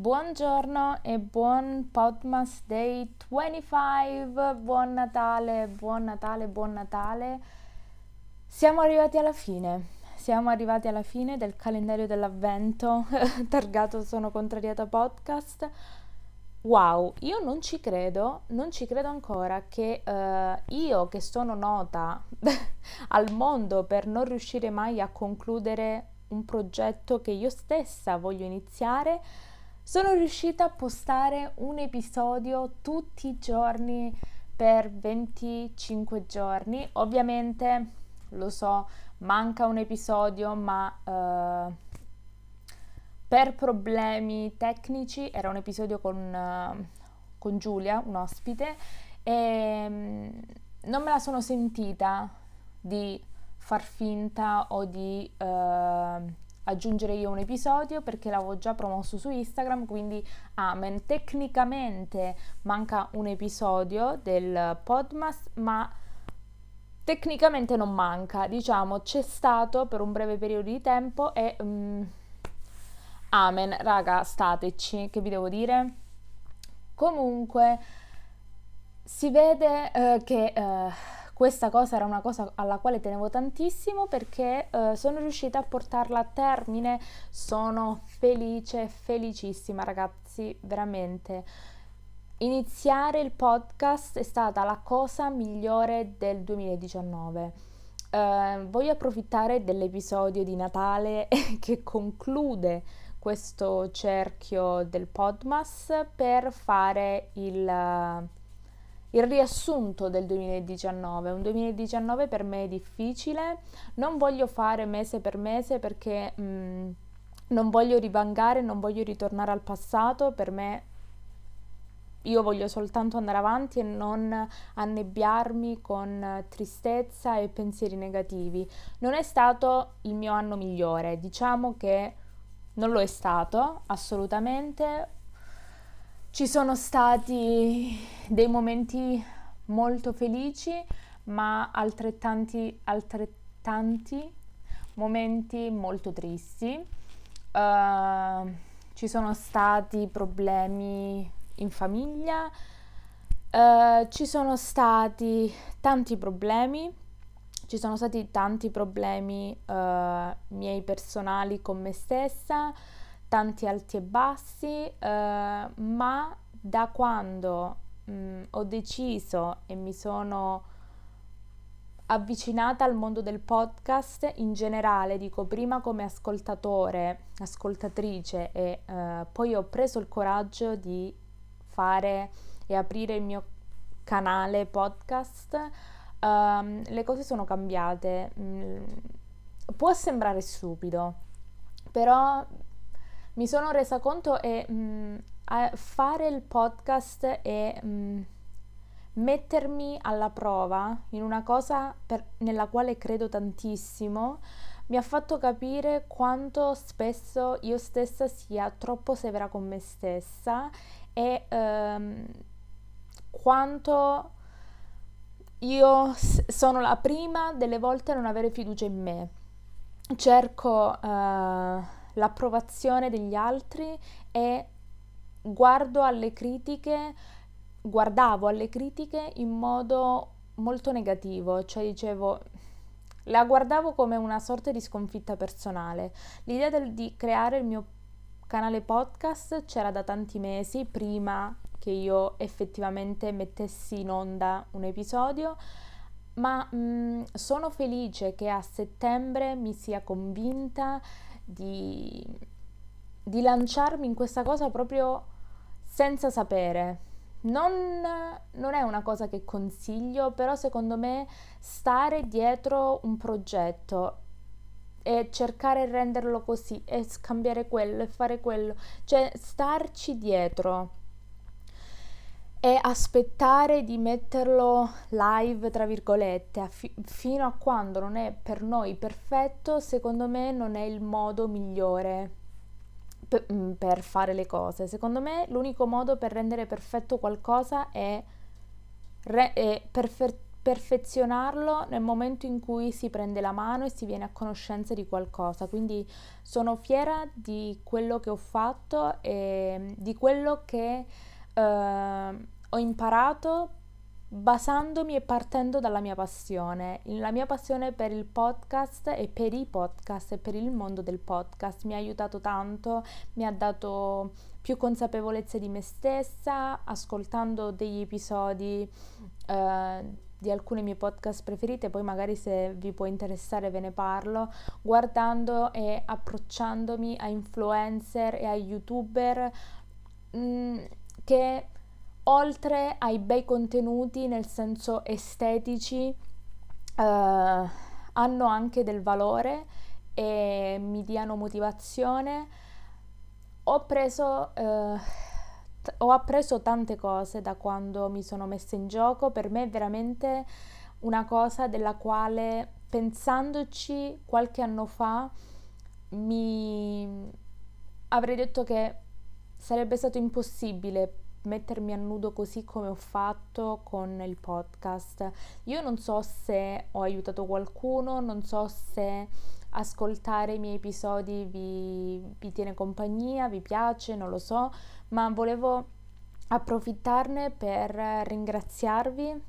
Buongiorno e buon Podmas Day 25, buon Natale, buon Natale, buon Natale. Siamo arrivati alla fine, siamo arrivati alla fine del calendario dell'avvento targato Sono Contrariata Podcast. Wow, io non ci credo, non ci credo ancora che uh, io che sono nota al mondo per non riuscire mai a concludere un progetto che io stessa voglio iniziare, sono riuscita a postare un episodio tutti i giorni per 25 giorni. Ovviamente lo so, manca un episodio, ma uh, per problemi tecnici era un episodio con, uh, con Giulia, un ospite, e um, non me la sono sentita di far finta o di uh, aggiungere io un episodio perché l'avevo già promosso su Instagram, quindi amen. Tecnicamente manca un episodio del podcast, ma tecnicamente non manca, diciamo, c'è stato per un breve periodo di tempo e um, amen, raga, stateci, che vi devo dire? Comunque si vede uh, che uh, questa cosa era una cosa alla quale tenevo tantissimo perché eh, sono riuscita a portarla a termine. Sono felice, felicissima ragazzi, veramente. Iniziare il podcast è stata la cosa migliore del 2019. Eh, voglio approfittare dell'episodio di Natale che conclude questo cerchio del Podmas per fare il il riassunto del 2019. Un 2019 per me è difficile, non voglio fare mese per mese perché mh, mm, non voglio rivangare, non voglio ritornare al passato, per me io voglio soltanto andare avanti e non annebbiarmi con tristezza e pensieri negativi. Non è stato il mio anno migliore, diciamo che non lo è stato assolutamente. Ci sono stati dei momenti molto felici, ma altrettanti, altrettanti momenti molto tristi. Uh, ci sono stati problemi in famiglia, uh, ci sono stati tanti problemi, ci sono stati tanti problemi uh, miei personali con me stessa, tanti alti e bassi, eh, ma da quando mh, mm, ho deciso e mi sono avvicinata al mondo del podcast in generale, dico prima come ascoltatore, ascoltatrice e eh, poi ho preso il coraggio di fare e aprire il mio canale podcast, um, le cose sono cambiate. Mm, può sembrare stupido, però mi sono resa conto e mh, mm, fare il podcast e mh, mm, mettermi alla prova in una cosa per, nella quale credo tantissimo mi ha fatto capire quanto spesso io stessa sia troppo severa con me stessa e ehm, quanto io sono la prima delle volte a non avere fiducia in me. Cerco uh, l'approvazione degli altri e guardo alle critiche, guardavo alle critiche in modo molto negativo, cioè dicevo, la guardavo come una sorta di sconfitta personale. L'idea del, di creare il mio canale podcast c'era da tanti mesi, prima che io effettivamente mettessi in onda un episodio, ma mh, sono felice che a settembre mi sia convinta di, di lanciarmi in questa cosa proprio senza sapere. Non, non, è una cosa che consiglio, però secondo me stare dietro un progetto e cercare di renderlo così e scambiare quello e fare quello, cioè starci dietro e aspettare di metterlo live, tra virgolette, fi- fino a quando non è per noi perfetto, secondo me non è il modo migliore per, mm, per fare le cose. Secondo me l'unico modo per rendere perfetto qualcosa è, re- è perfe- perfezionarlo nel momento in cui si prende la mano e si viene a conoscenza di qualcosa. Quindi sono fiera di quello che ho fatto e di quello che eh, ho imparato basandomi e partendo dalla mia passione. La mia passione per il podcast e per i podcast e per il mondo del podcast mi ha aiutato tanto, mi ha dato più consapevolezza di me stessa, ascoltando degli episodi eh, di alcune mie podcast preferite, poi magari se vi può interessare ve ne parlo, guardando e approcciandomi a influencer e a youtuber mh, mm, che oltre ai bei contenuti nel senso estetici eh, hanno anche del valore e mi diano motivazione ho preso eh, t- ho appreso tante cose da quando mi sono messa in gioco. Per me è veramente una cosa della quale pensandoci qualche anno fa mi avrei detto che sarebbe stato impossibile mettermi a nudo così come ho fatto con il podcast. Io non so se ho aiutato qualcuno, non so se ascoltare i miei episodi vi, vi tiene compagnia, vi piace, non lo so, ma volevo approfittarne per ringraziarvi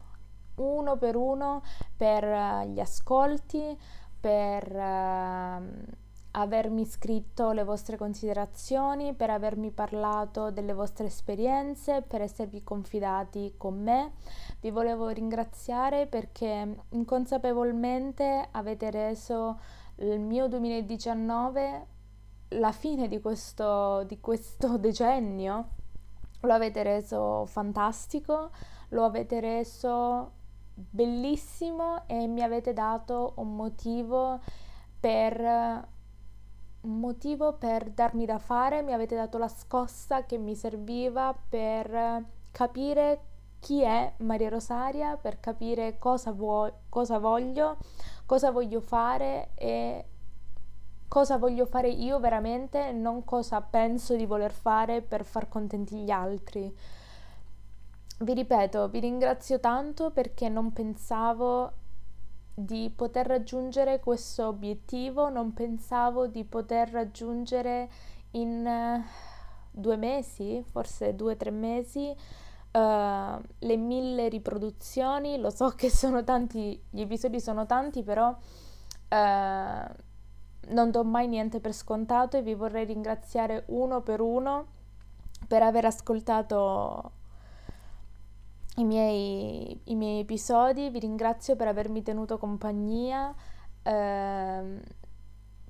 uno per uno per gli ascolti, per... Avermi scritto le vostre considerazioni, per avermi parlato delle vostre esperienze, per esservi confidati con me. Vi volevo ringraziare perché inconsapevolmente avete reso il mio 2019 la fine di questo, di questo decennio. Lo avete reso fantastico, lo avete reso bellissimo e mi avete dato un motivo per motivo per darmi da fare, mi avete dato la scossa che mi serviva per capire chi è Maria Rosaria, per capire cosa, vuo- cosa voglio, cosa voglio fare e cosa voglio fare io veramente, non cosa penso di voler fare per far contenti gli altri. Vi ripeto, vi ringrazio tanto perché non pensavo di poter raggiungere questo obiettivo, non pensavo di poter raggiungere in uh, due mesi, forse due o tre mesi, uh, le mille riproduzioni. Lo so che sono tanti, gli episodi sono tanti, però uh, non do mai niente per scontato e vi vorrei ringraziare uno per uno per aver ascoltato i miei, i miei episodi, vi ringrazio per avermi tenuto compagnia, ehm,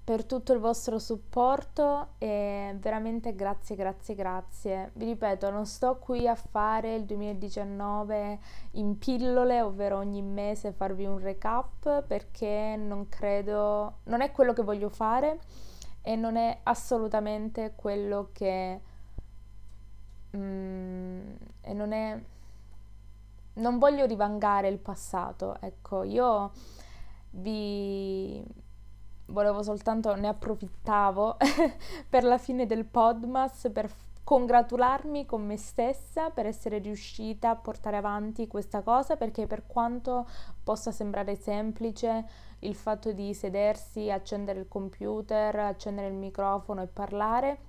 per tutto il vostro supporto e veramente grazie, grazie, grazie. Vi ripeto, non sto qui a fare il 2019 in pillole, ovvero ogni mese farvi un recap perché non credo, non è quello che voglio fare e non è assolutamente quello che... Mm, e non è non voglio rivangare il passato, ecco, io vi volevo soltanto, ne approfittavo per la fine del Podmas, per congratularmi con me stessa per essere riuscita a portare avanti questa cosa perché per quanto possa sembrare semplice il fatto di sedersi, accendere il computer, accendere il microfono e parlare,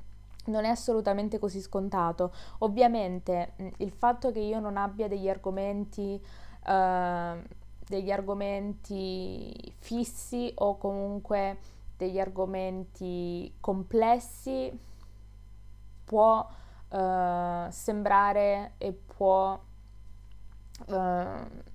non è assolutamente così scontato. Ovviamente il fatto che io non abbia degli argomenti, uh, degli argomenti fissi o comunque degli argomenti complessi può uh, sembrare e può uh,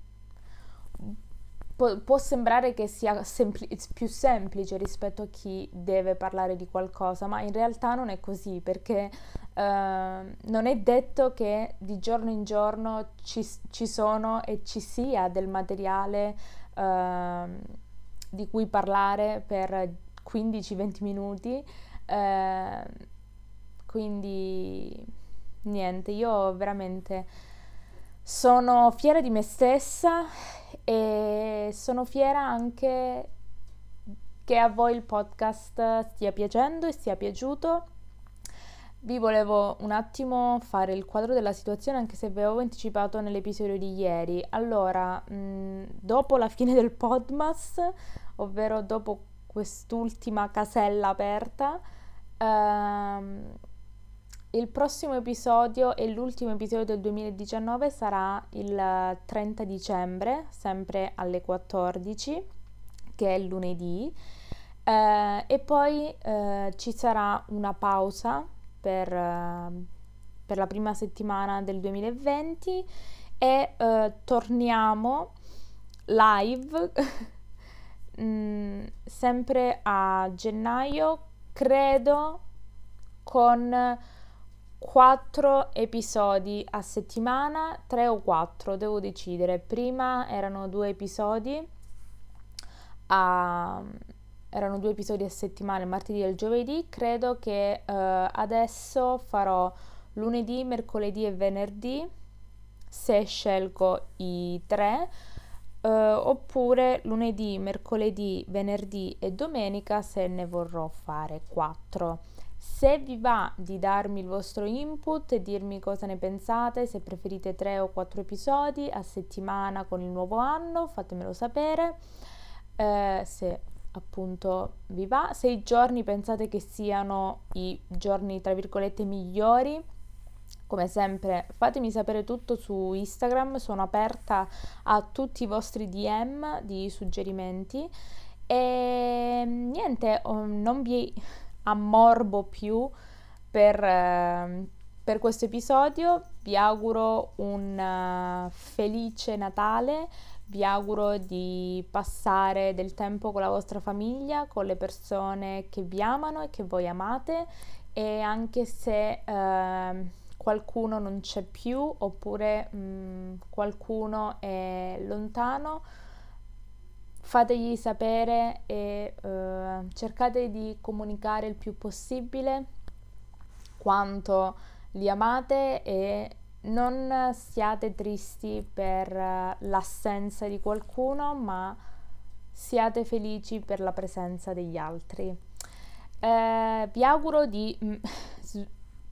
può, può sembrare che sia sempli- più semplice rispetto a chi deve parlare di qualcosa, ma in realtà non è così perché uh, non è detto che di giorno in giorno ci, ci sono e ci sia del materiale uh, di cui parlare per 15-20 minuti. Uh, quindi niente, io veramente sono fiera di me stessa e sono fiera anche che a voi il podcast stia piacendo e sia piaciuto. Vi volevo un attimo fare il quadro della situazione anche se vi avevo anticipato nell'episodio di ieri. Allora, mh, dopo la fine del Podmas, ovvero dopo quest'ultima casella aperta, ehm, il prossimo episodio e l'ultimo episodio del 2019 sarà il 30 dicembre, sempre alle 14, che è lunedì, eh, e poi eh, ci sarà una pausa per, eh, per, la prima settimana del 2020 e eh, torniamo live mm, sempre a gennaio, credo, con quattro episodi a settimana, tre o quattro, devo decidere. Prima erano due episodi a, erano due episodi a settimana, il martedì e il giovedì. Credo che uh, adesso farò lunedì, mercoledì e venerdì, se scelgo i tre. Uh, oppure lunedì, mercoledì, venerdì e domenica se ne vorrò fare quattro. Se vi va di darmi il vostro input e dirmi cosa ne pensate, se preferite tre o quattro episodi a settimana con il nuovo anno, fatemelo sapere. Eh, se appunto vi va, se i giorni pensate che siano i giorni tra virgolette migliori, come sempre fatemi sapere tutto su Instagram, sono aperta a tutti i vostri DM di suggerimenti. E niente, oh, non vi ammorbo più per, eh, per questo episodio. Vi auguro un uh, felice Natale, vi auguro di passare del tempo con la vostra famiglia, con le persone che vi amano e che voi amate e anche se uh, qualcuno non c'è più oppure um, qualcuno è lontano, fategli sapere e uh, cercate di comunicare il più possibile quanto li amate e non siate tristi per uh, l'assenza di qualcuno, ma siate felici per la presenza degli altri. Eh, vi auguro di mm,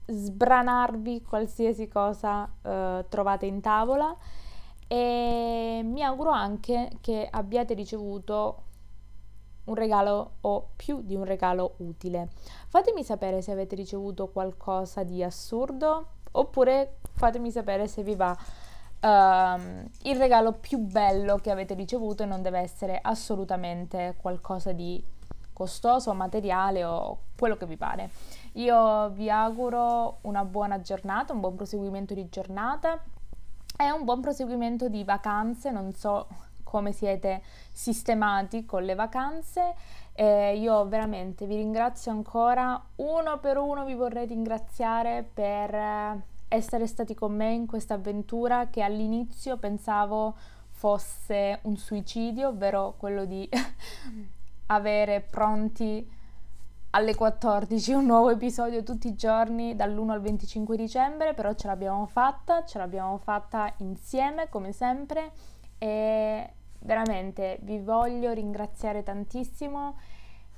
sbranarvi qualsiasi cosa uh, trovate in tavola e mi auguro anche che abbiate ricevuto un regalo o più di un regalo utile. Fatemi sapere se avete ricevuto qualcosa di assurdo oppure fatemi sapere se vi va uh, il regalo più bello che avete ricevuto e non deve essere assolutamente qualcosa di costoso, materiale o quello che vi pare. Io vi auguro una buona giornata, un buon proseguimento di giornata è un buon proseguimento di vacanze, non so come siete sistemati con le vacanze. Eh, io veramente vi ringrazio ancora, uno per uno vi vorrei ringraziare per eh, essere stati con me in questa avventura che all'inizio pensavo fosse un suicidio, ovvero quello di avere pronti alle 14 un nuovo episodio tutti i giorni dall'1 al 25 dicembre, però ce l'abbiamo fatta, ce l'abbiamo fatta insieme come sempre e veramente vi voglio ringraziare tantissimo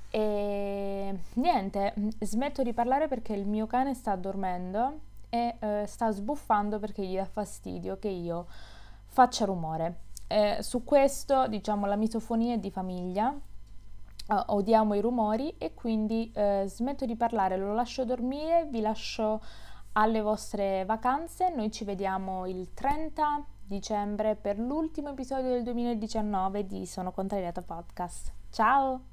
e niente, smetto di parlare perché il mio cane sta dormendo e eh, sta sbuffando perché gli dà fastidio che io faccia rumore. Eh, su questo, diciamo, la misofonia è di famiglia, uh, odiamo i rumori e quindi uh, smetto di parlare, lo lascio dormire, vi lascio alle vostre vacanze, noi ci vediamo il 30 dicembre per l'ultimo episodio del 2019 di Sono Contrariata Podcast. Ciao!